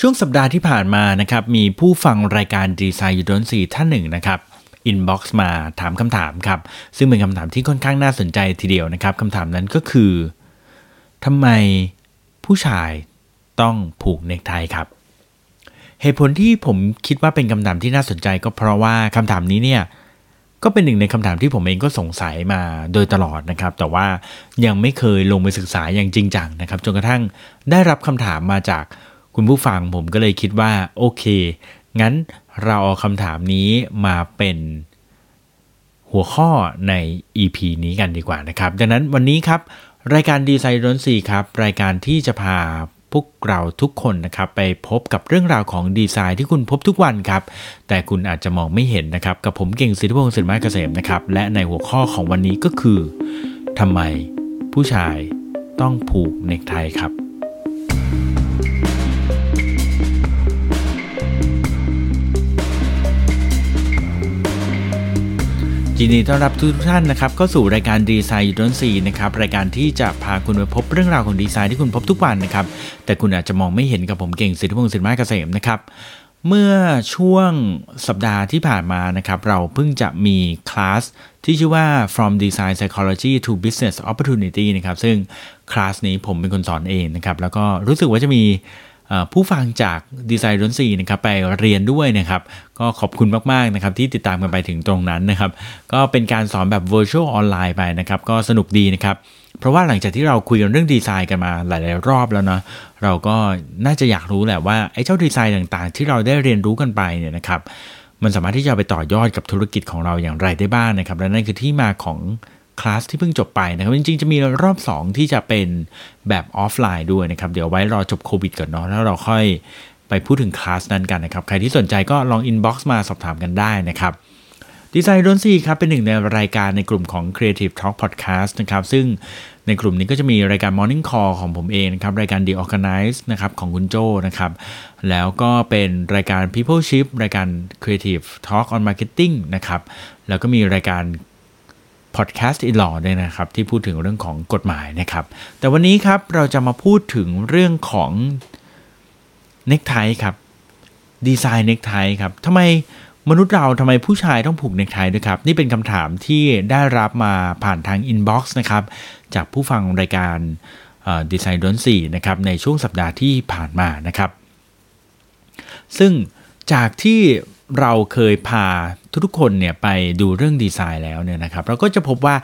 ช่วงสัปดาห์ที่ผ่านมานะครับมีผู้ฟังรายการ Design You Don't See ท่านหนึ่งนะครับ inbox มาถามคำถามครับ ซึ่งเป็นคำถามที่ค่อนข้างน่าสนใจทีเดียวนะครับคำถามนั้นก็คือทำไมผู้ชายต้องผูกเนคไทครับ เหตุผลที่ผมคิดว่าเป็นคำถามที่น่าสนใจก็เพราะว่าคำถามนี้เนี่ยก็เป็นหนึ่งในคำถามที่ผมเองก็สงสัยมาโดยตลอดนะครับ แต่ว่ายังไม่เคยลงไปศึกษาอย่างจริงจังนะครับ จนกระทั่งได้รับคำถามมาจาก คุณผู้ฟังผมก็เลยคิดว่าโอเค งั้นเราเอาคำถามนี้มาเป็นหัวข้อใน EP นี้กันดีกว่านะครับ ดังนั้นวันนี้ครับ รายการดีไซน์ร้นสีครับ รายการที่จะพาพวกเราทุกคนนะครับไปพบกับเรื่องราวของดีไซน์ที่คุณพบทุกวันครับ แต่คุณอาจจะมองไม่เห็นนะครับ กับผมเก่งสิทธิพงศ์สินมาเกษมนะครับ และในหัวข้อของวันนี้ก็คือทำไมผู้ชายต้องผูกเนคไทครับ ยินดีต้อนรับทุกท่านนะครับเข้าสู่รายการดีไซน์ยูดนซีนะครับรายการที่จะพาคุณไปพบเรื่องราวของดีไซน์ที่คุณพบทุกวันนะครับแต่คุณอาจจะมองไม่เห็นกับผมเก่งสิทธิพงศ์สินไม้เกษมนะครับเมื่อช่วงสัปดาห์ที่ผ่านมานะครับเราเพิ่งจะมีคลาสที่ชื่อว่า from design psychology to business opportunity นะครับซึ่งคลาสนี้ผมเป็นคนสอนเองนะครับแล้วก็รู้สึกว่าจะมี ผู้ฟังจากดีไซน์ร้นซีนะครับไปเรียนด้วยนะครับ ก็ขอบคุณมากๆนะครับที่ติดตามกันไปถึงตรงนั้นนะครับ ก็เป็นการสอนแบบ virtual ออนไลน์ไปนะครับ ก็สนุกดีนะครับเพราะว่าหลังจากที่เราคุยกันเรื่องดีไซน์กันมาหลาย ๆ รอบแล้วเนาะเราก็น่าจะอยากรู้แหละว่าไอ้เจ้าดีไซน์ต่างๆ ที่เราได้เรียนรู้กันไปเนี่ยนะครับ มันสามารถที่จะไปต่อยอดกับธุรกิจของเราอย่างไรได้บ้างนะครับ และนั่นคือที่มาของ คลาสที่เพิ่งจบไปนะครับ จริงๆ จะมีรอบ 2 ที่จะเป็นแบบออฟไลน์ด้วยนะครับ เดี๋ยวไว้รอจบโควิดก่อนเนาะแล้วเราค่อยไปพูดถึงคลาสนั้นกันนะครับ ใครที่สนใจก็ลอง inbox มาสอบถามกันได้นะครับ Design You Don't See ครับ เป็นหนึ่งในรายการในกลุ่มของ Creative Talk Podcast นะครับ ซึ่งในกลุ่มนี้ก็จะมีรายการ Morning Call ของผมเองนะครับ รายการ The Organize นะครับของคุณโจนะครับ แล้วก็เป็นรายการ People Ship รายการ Creative Talk on Marketing นะครับ แล้วก็มีรายการ พอดแคสต์อีหลอด้วยนะครับ ที่พูดถึงเรื่องของกฎหมายนะครับ แต่วันนี้ครับเราจะมาพูดถึงเรื่องของเนคไทครับดีไซน์เนคไทครับทำไมมนุษย์เราทำไมผู้ชายต้องผูกเนคไทด้วยครับ นี่เป็นคำถามที่ได้รับมาผ่านทางอินบ็อกซ์นะครับ จากผู้ฟังรายการดีไซน์ดนสี่นะครับในช่วงสัปดาห์ที่ผ่านมานะครับ ซึ่งจากที่เราเคยพา ทุกๆคนเนี่ยไปดูเรื่องดีไซน์แล้วเนี่ยนะครับเราก็จะพบว่า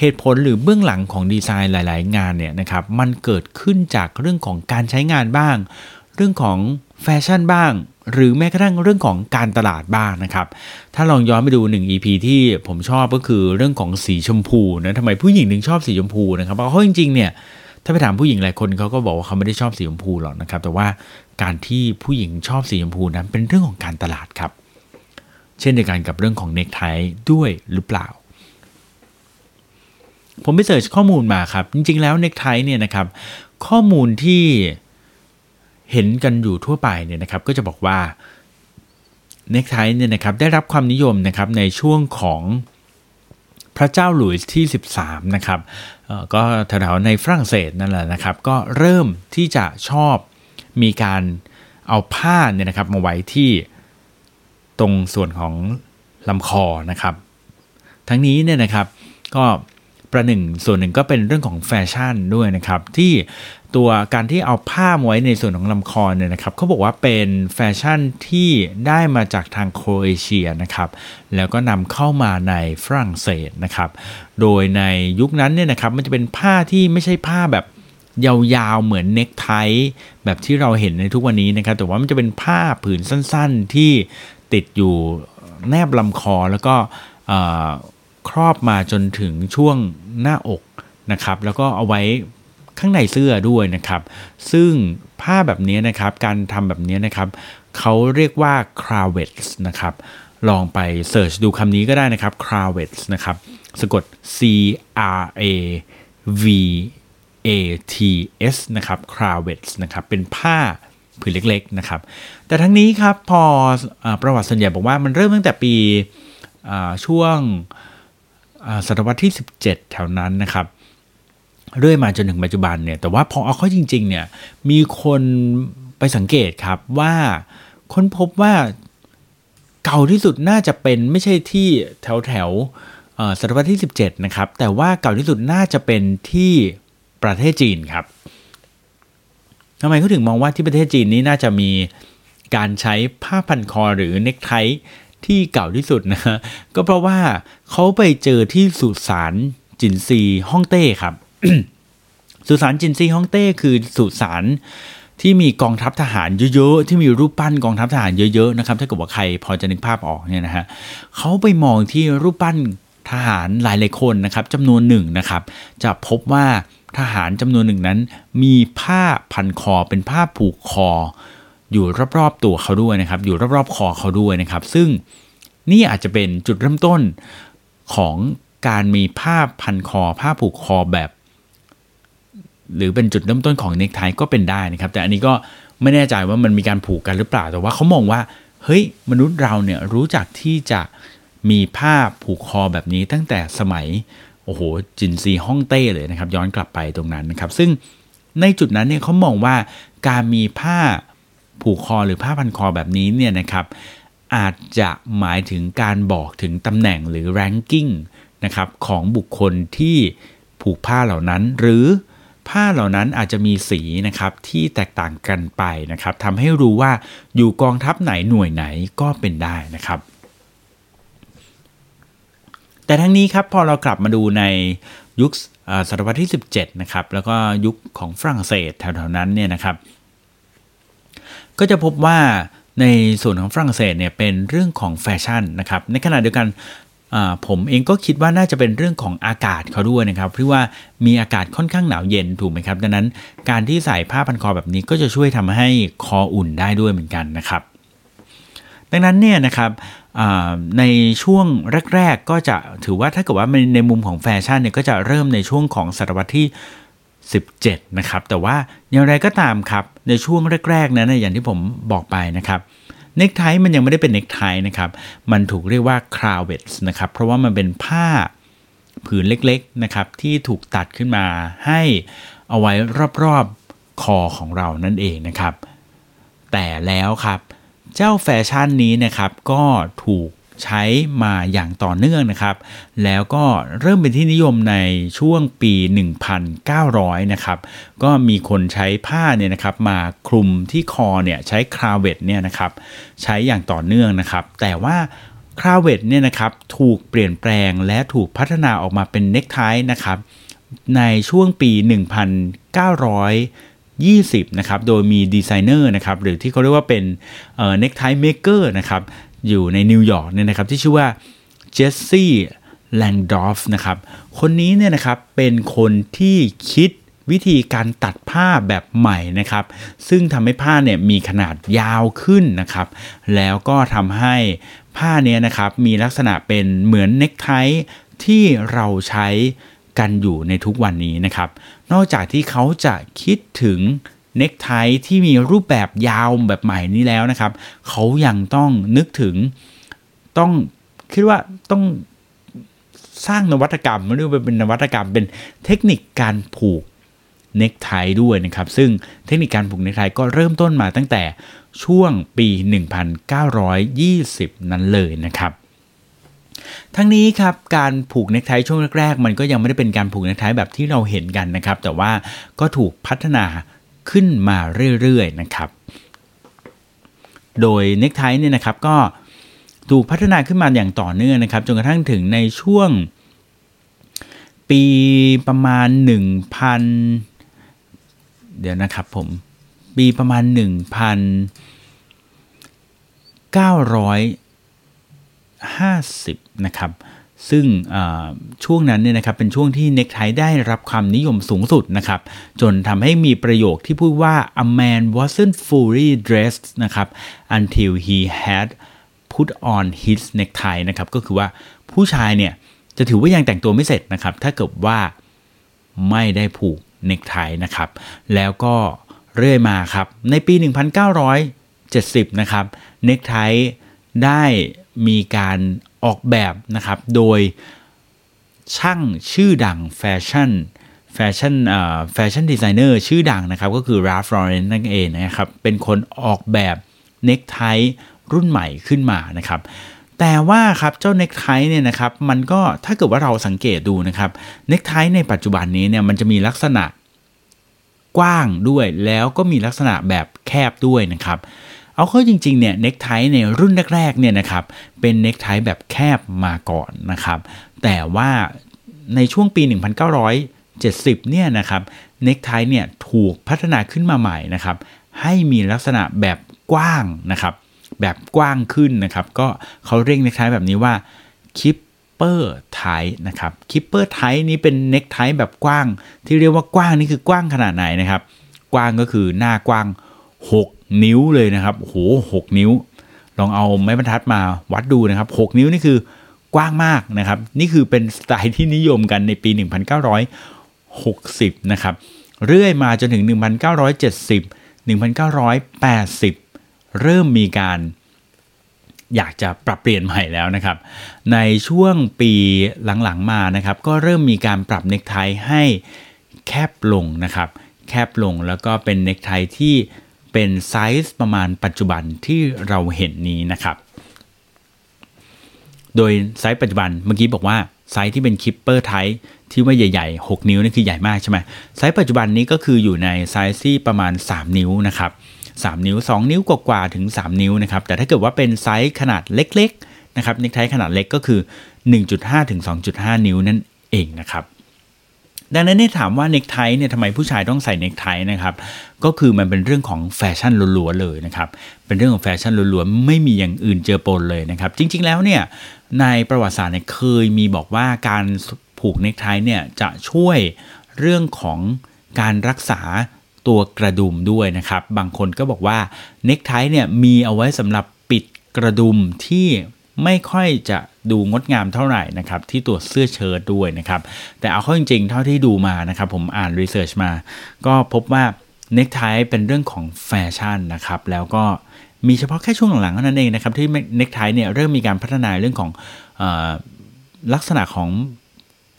เหตุผลหรือเบื้องหลังของดีไซน์หลาย ๆ งานเนี่ยนะครับมันเกิดขึ้นจากเรื่องของการใช้งานบ้าง เรื่องของแฟชั่นบ้าง หรือแม้กระทั่งเรื่องของการตลาดบ้างนะครับถ้าลองย้อนไปดู 1 EP ที่ผมชอบก็คือเรื่องของสีชมพูนะทำไมผู้หญิงถึงชอบสีชมพูนะครับเพราะจริง ๆ เนี่ยถ้าไปถามผู้หญิงหลายคนเขาก็บอกว่าเขาไม่ได้ชอบสีชมพูหรอกนะครับแต่ว่าการที่ผู้หญิงชอบสีชมพูนั้นเป็นเรื่องของการตลาดครับ เช่นเดียวกันกับเรื่องของเน็กไทด้วยหรือเปล่า ผมไปเสิร์ชข้อมูลมาครับ จริงๆแล้วเน็กไทเนี่ยนะครับข้อมูลที่เห็นกันอยู่ทั่วไปเนี่ยนะครับก็จะบอกว่าเน็กไทเนี่ยนะครับได้รับความนิยมนะครับในช่วงของพระเจ้าหลุยส์ที่ 13 นะครับก็แถวๆในฝรั่งเศสนั่นแหละนะครับ ก็เริ่มที่จะชอบมีการเอาผ้าเนี่ยนะครับมาไว้ที่ ตรงส่วนของลำคอนะครับ ทั้งนี้เนี่ยนะครับก็ประหนึ่งส่วนหนึ่งก็เป็นเรื่องของแฟชั่นด้วยนะครับ ที่ตัวการที่เอาผ้าไว้ในส่วนของลำคอเนี่ยนะครับเขาบอกว่าเป็นแฟชั่นที่ได้มาจากทางโครเอเชียนะครับแล้วก็นำเข้ามาในฝรั่งเศสนะครับ โดยในยุคนั้นเนี่ยนะครับมันจะเป็นผ้าที่ไม่ใช่ผ้าแบบยาวๆเหมือนเน็กไทแบบที่เราเห็นในทุกวันนี้นะครับ แต่ว่ามันจะเป็นผ้าผืนสั้น ๆ ที่ ติดอยู่แนบลำคอแล้วก็ครอบมาจนถึงช่วงหน้าอกนะครับ แล้วก็เอาไว้ข้างในเสื้อด้วยนะครับ ซึ่งผ้าแบบนี้นะครับ การทำแบบนี้นะครับเขาเรียกว่า c r a v e t s นะครับ ลองไปเสิร์ชดูคำนี้ก็ได้นะครับ c r a v e t s นะครับ สะกด C R A V A T S นะครับ c r a v e t s นะครับ เป็นผ้า ผืนเล็กๆนะครับ แต่ทั้งนี้ครับพออประวัติส่วนใหญ่บอกว่ามันเริ่มตั้งแต่ปีช่วงศตวรรษที่ 17 แถวนั้นนะครับเรื่อยมาจนถึงปัจจุบันเนี่ยแต่ว่าพอเอาเข้าจริงๆเนี่ยมีคนไปสังเกตครับว่าค้นพบว่าเก่าที่สุดน่าจะเป็นไม่ใช่ที่แถวแถวศตวรรษที่ 17 นะครับ แต่ว่าเก่าที่สุดน่าจะเป็นที่ประเทศจีนครับ ทำไมเขาถึงมองว่าที่ประเทศจีนนี้น่าจะมีการใช้ผ้าพันคอหรือเน็กไทที่เก่าที่สุดนะฮะก็เพราะว่าเขาไปเจอที่สุสานจินซีฮ่องเต้ครับ สุสานจินซีฮ่องเต้คือสุสานที่มีกองทัพทหารเยอะๆ ที่มีรูปปั้นกองทัพทหารเยอะๆนะครับ ถ้าเกิดว่าใครพอจะนึกภาพออกเนี่ยนะฮะเขาไปมองที่รูปปั้น ทหารหลายๆคนนะครับจำนวนหนึ่งนะครับ จะพบว่าทหารจำนวนหนึ่งนั้น มีผ้าพันคอเป็นผ้าผูกคอ อยู่รอบๆตัวเขาด้วยนะครับ อยู่รอบๆคอเขาด้วยนะครับ ซึ่งนี่อาจจะเป็นจุดเริ่มต้นของการมีผ้าพันคอ ผ้าผูกคอแบบ หรือเป็นจุดเริ่มต้นของเนคไทก็เป็นได้นะครับ แต่อันนี้ก็ไม่แน่ใจว่ามันมีการผูกกันหรือเปล่าแต่ว่าเขามองว่า เฮ้ยมนุษย์เราเนี่ยรู้จักที่จะ มีผ้าผูกคอแบบนี้ตั้งแต่สมัยโอ้โหจินซีฮ่องเต้เลยนะครับ ย้อนกลับไปตรงนั้นนะครับ ซึ่งในจุดนั้นเนี่ยเขามองว่าการมีผ้าผูกคอหรือผ้าพันคอแบบนี้เนี่ยนะครับอาจจะหมายถึงการบอกถึงตำแหน่งหรือ ranking นะครับของบุคคลที่ผูกผ้าเหล่านั้น หรือผ้าเหล่านั้นอาจจะมีสีนะครับที่แตกต่างกันไปนะครับทำให้รู้ว่าอยู่กองทัพไหนหน่วยไหนก็เป็นได้นะครับ แต่ทั้งนี้ครับพอเรากลับมาดูในยุคศตวรรษที่ 17 นะครับ แล้วก็ยุคของฝรั่งเศสแถวๆนั้นเนี่ยนะครับ ก็จะพบว่าในส่วนของฝรั่งเศสเนี่ยเป็นเรื่องของแฟชั่นนะครับ ในขณะเดียวกันผมเองก็คิดว่าน่าจะเป็นเรื่องของอากาศเขาด้วยนะครับเพราะว่ามีอากาศค่อนข้างหนาวเย็นถูกไหมครับดังนั้นการที่ใส่ผ้าพันคอแบบนี้ก็จะช่วยทำให้คออุ่นได้ด้วยเหมือนกันนะครับ ดังนั้นเนี่ยนะครับ ในช่วงแรก ๆ ก็จะถือว่าถ้าเกิดว่าในมุมของแฟชั่นเนี่ยก็จะเริ่มในช่วงของศตวรรษที่ 17 นะครับ แต่ว่าอย่างไรก็ตามครับในช่วงแรกๆนั้นอย่างที่ผมบอกไปนะครับเนคไทมันยังไม่ได้เป็นเนคไทนะครับ มันถูกเรียกว่าคราวเวตส์นะครับ เพราะว่ามันเป็นผ้าผืนเล็กๆนะครับที่ถูกตัดขึ้นมาให้เอาไว้รอบๆคอของเรานั่นเองนะครับ แต่แล้วครับ เจ้าแฟชั่นนี้นะครับก็ถูกใช้มาอย่างต่อเนื่องนะครับ แล้วก็เริ่มเป็นที่นิยมในช่วงปี 1900 นะครับ ก็มีคนใช้ผ้าเนี่ยนะครับมาคลุมที่คอเนี่ยใช้คราวเวตเนี่ยนะครับใช้อย่างต่อเนื่องนะครับ แต่ว่าคราวเวตเนี่ยนะครับถูกเปลี่ยนแปลงและถูกพัฒนาออกมาเป็นเน็กไทนะครับในช่วงปี 1900 20นะครับโดยมีดีไซเนอร์นะครับหรือที่เขาเรียกว่าเป็น necktie maker นะครับอยู่ในนิวยอร์กเนี่ยนะครับที่ชื่อว่า Jesse Langsdorf นะครับคนนี้เนี่ยนะครับเป็นคนที่คิดวิธีการตัดผ้าแบบใหม่นะครับ ซึ่งทำให้ผ้าเนี่ยมีขนาดยาวขึ้นนะครับ แล้วก็ทำให้ผ้าเนี้นะครับมีลักษณะเป็นเหมือนเน็กไทที่เราใช้ กันอยู่ในทุกวันนี้นะครับ นอกจากที่เขาจะคิดถึงเน็กไทที่มีรูปแบบยาวแบบใหม่นี้แล้วนะครับ เขายังต้องนึกถึงต้องคิดว่าต้องสร้างนวัตกรรมไม่รียกว่าเป็นนวัตกรรมเป็นเทคนิคการผูกเน็กไทด้วยนะครับ ซึ่งเทคนิคการผูกเน็กไทก็เริ่มต้นมาตั้งแต่ช่วงปี 1920 นั้นเลยนะครับ ทั้งนี้ครับการผูกเน็กไทช่วงแรกๆ มันก็ยังไม่ได้เป็นการผูกเน็กไทแบบที่เราเห็นกันนะครับ แต่ว่าก็ถูกพัฒนาขึ้นมาเรื่อยๆนะครับ โดยเน็กไทเนี่ยนะครับก็ถูกพัฒนาขึ้นมาอย่างต่อเนื่องนะครับจนกระทั่งถึงในช่วง ปีประมาณ 1,000 เดี๋ยวนะครับผมปีประมาณ 1,900 50 นะครับ ซึ่งช่วงนั้นเนี่ยนะครับเป็นช่วงที่เน็กไทได้รับความนิยมสูงสุดนะครับ จนทำให้มีประโยคที่พูดว่า a man wasn't fully dressed นะครับ until he had put on his necktie นะครับ ก็คือว่าผู้ชายเนี่ยจะถือว่ายังแต่งตัวไม่เสร็จนะครับ ถ้าเกิดว่าไม่ได้ผูกเน็กไทนะครับ แล้วก็เรื่อยมาครับ ในปี 1970 นะครับ เน็กไทได้ มีการออกแบบนะครับโดยช่างชื่อดังแฟชั่นแฟชั่นแฟชั่นดีไซเนอร์ชื่อดังนะครับก็คือ Ralph Lauren นั่นเองนะครับเป็นคนออกแบบเน็กไทรุ่นใหม่ขึ้นมานะครับแต่ว่าครับเจ้าเน็กไทเนี่ยนะครับมันก็ถ้าเกิดว่าเราสังเกตดูนะครับเน็กไทในปัจจุบันนี้เนี่ยมันจะมีลักษณะกว้างด้วยแล้วก็มีลักษณะแบบแคบด้วยนะครับ เอาเข้าจริงๆเนี่ยเน็กไทในรุ่นแรกๆเนี่ยนะครับเป็นเน็กไทแบบแคบมาก่อนนะครับแต่ว่าในช่วงปี 1970เนี่ยนะครับเน็กไทเนี่ยถูกพัฒนาขึ้นมาใหม่นะครับให้มีลักษณะแบบกว้างนะครับแบบกว้างขึ้นนะครับก็เขาเรียกเน็กไทแบบนี้ว่า kipper tie นะครับ kipper tie นี้เป็นเน็กไทแบบกว้าง ที่เรียกว่ากว้างนี่คือกว้างขนาดไหนนะครับกว้างก็คือหน้ากว้าง 6 นิ้วเลยนะครับโอ้โห6นิ้ว ลองเอาไม้บรรทัดมาวัดดูนะครับ 6 นิ้วนี่คือกว้างมากนะครับ นี่คือเป็นสไตล์ที่นิยมกันในปี 1960 นะครับ เรื่อยมาจนถึง 1970 1980 เริ่มมีการอยากจะปรับเปลี่ยนใหม่แล้วนะครับ ในช่วงปีหลังๆมานะครับ ก็เริ่มมีการปรับเน็กไทให้แคบลงนะครับ แคบลงแล้วก็เป็นเน็กไทที่ เป็นไซส์ประมาณปัจจุบันที่เราเห็นนี้นะครับ โดยไซส์ปัจจุบันเมื่อกี้บอกว่าไซส์ที่เป็น kipper tie ที่ว่าใหญ่ๆ 6 นิ้วนี่คือใหญ่มากใช่ไหมไซส์ปัจจุบันนี้ก็คืออยู่ในไซส์ที่ประมาณ 3 นิ้วนะครับ 3 นิ้ว 2 นิ้วกว่าๆถึง 3 นิ้วนะครับ แต่ถ้าเกิดว่าเป็นไซส์ขนาดเล็กๆนะครับเน็กไทขนาดเล็กก็คือ 1.5 ถึง 2.5 นิ้วนั่นเองนะครับ ดังนั้นเนี่ยถามว่าเน็กไทเนี่ยทำไมผู้ชายต้องใส่เน็กไทนะครับ ก็คือมันเป็นเรื่องของแฟชั่นล้วนๆเลยนะครับ เป็นเรื่องของแฟชั่นล้วนๆไม่มีอย่างอื่นเจือปนเลยนะครับ จริง ๆ แล้วเนี่ยในประวัติศาสตร์เนี่ยเคยมีบอกว่าการผูกเน็กไทเนี่ยจะช่วยเรื่องของการรักษาตัวกระดุมด้วยนะครับ บางคนก็บอกว่าเน็กไทเนี่ยมีเอาไว้สำหรับปิดกระดุมที่ไม่ค่อยจะ ดูงดงามเท่าไหร่นะครับที่ตัวเสื้อเชิ้ตด้วยนะครับแต่เอาเข้าจริงๆ เท่าที่ดูมานะครับผมอ่าน research มา ก็พบว่าเน็กไทเป็นเรื่องของแฟชั่นนะครับแล้วก็มีเฉพาะแค่ช่วงหลังๆเท่านั้นเองนะครับที่เน็กไทเนี่ยเริ่มมีการพัฒนาเรื่องของอลักษณะของ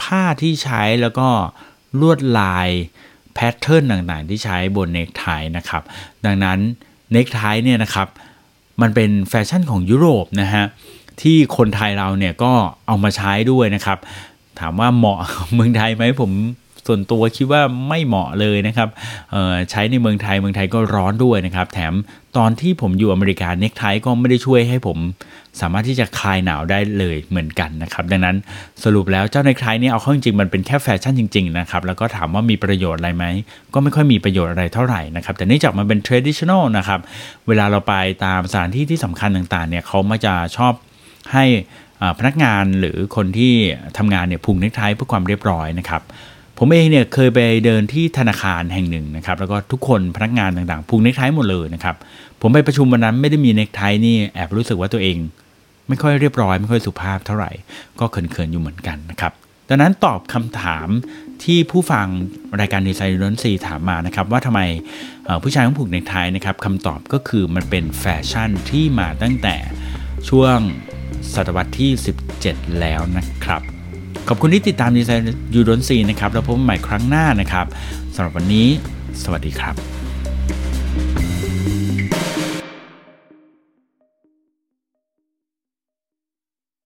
ผ้าที่ใช้แล้วก็ลวดลายแพทเทิร์นต่างๆ ที่ใช้บนเนคไทนะครับ ดังนั้นเนคไทเนี่ยนะครับ มันเป็นแฟชั่นของยุโรปนะฮะ ที่คนไทยเราเนี่ยก็เอามาใช้ด้วยนะครับ ถามว่าเหมาะเมืองไทยไหมผมส่วนตัวคิดว่าไม่เหมาะเลยนะครับใช้ในเมืองไทยเมืองไทยก็ร้อนด้วยนะครับ แถมตอนที่ผมอยู่อเมริกาเน็กไทก็ไม่ได้ช่วยให้ผมสามารถที่จะคลายหนาวได้เลยเหมือนกันนะครับ ดังนั้นสรุปแล้วเจ้าเน็กไทนี่เอาเข้าจริงๆมันเป็นแค่แฟชั่นจริงๆนะครับแล้วก็ถามว่ามีประโยชน์อะไรไหมก็ไม่ค่อยมีประโยชน์อะไรเท่าไหร่นะครับแต่เนื่องจากมันเป็น traditional นะครับเวลาเราไปตามสถานที่ที่สำคัญต่างๆเนี่ยเขามักจะชอบ ให้พนักงานหรือคนที่ทำงานเนี่ยผูกเน็กไทเพื่อความเรียบร้อยนะครับ ผมเองเนี่ยเคยไปเดินที่ธนาคารแห่งหนึ่งนะครับ แล้วก็ทุกคนพนักงานต่างๆผูกเน็กไทหมดเลยนะครับ ผมไปประชุมวันนั้นไม่ได้มีเน็กไทนี่แอบรู้สึกว่าตัวเอง ไม่ค่อยเรียบร้อย ไม่ค่อยสุภาพเท่าไหร่ ก็เขินๆอยู่เหมือนกันนะครับดังนั้นตอบคำถามที่ผู้ฟังรายการดีไซน์ล้นซีถามมานะครับ ว่าทำไมผู้ชายต้องผูกเน็กไทนะครับคำตอบก็คือมันเป็นแฟชั่นที่มาตั้งแต่ช่วง ศตวรรษที่ 17 แล้วนะครับ ขอบคุณที่ติดตามดีไซน์ยูดนซีนะครับ แล้วพบใหม่ครั้งหน้านะครับสำหรับวันนี้ สวัสดีครับ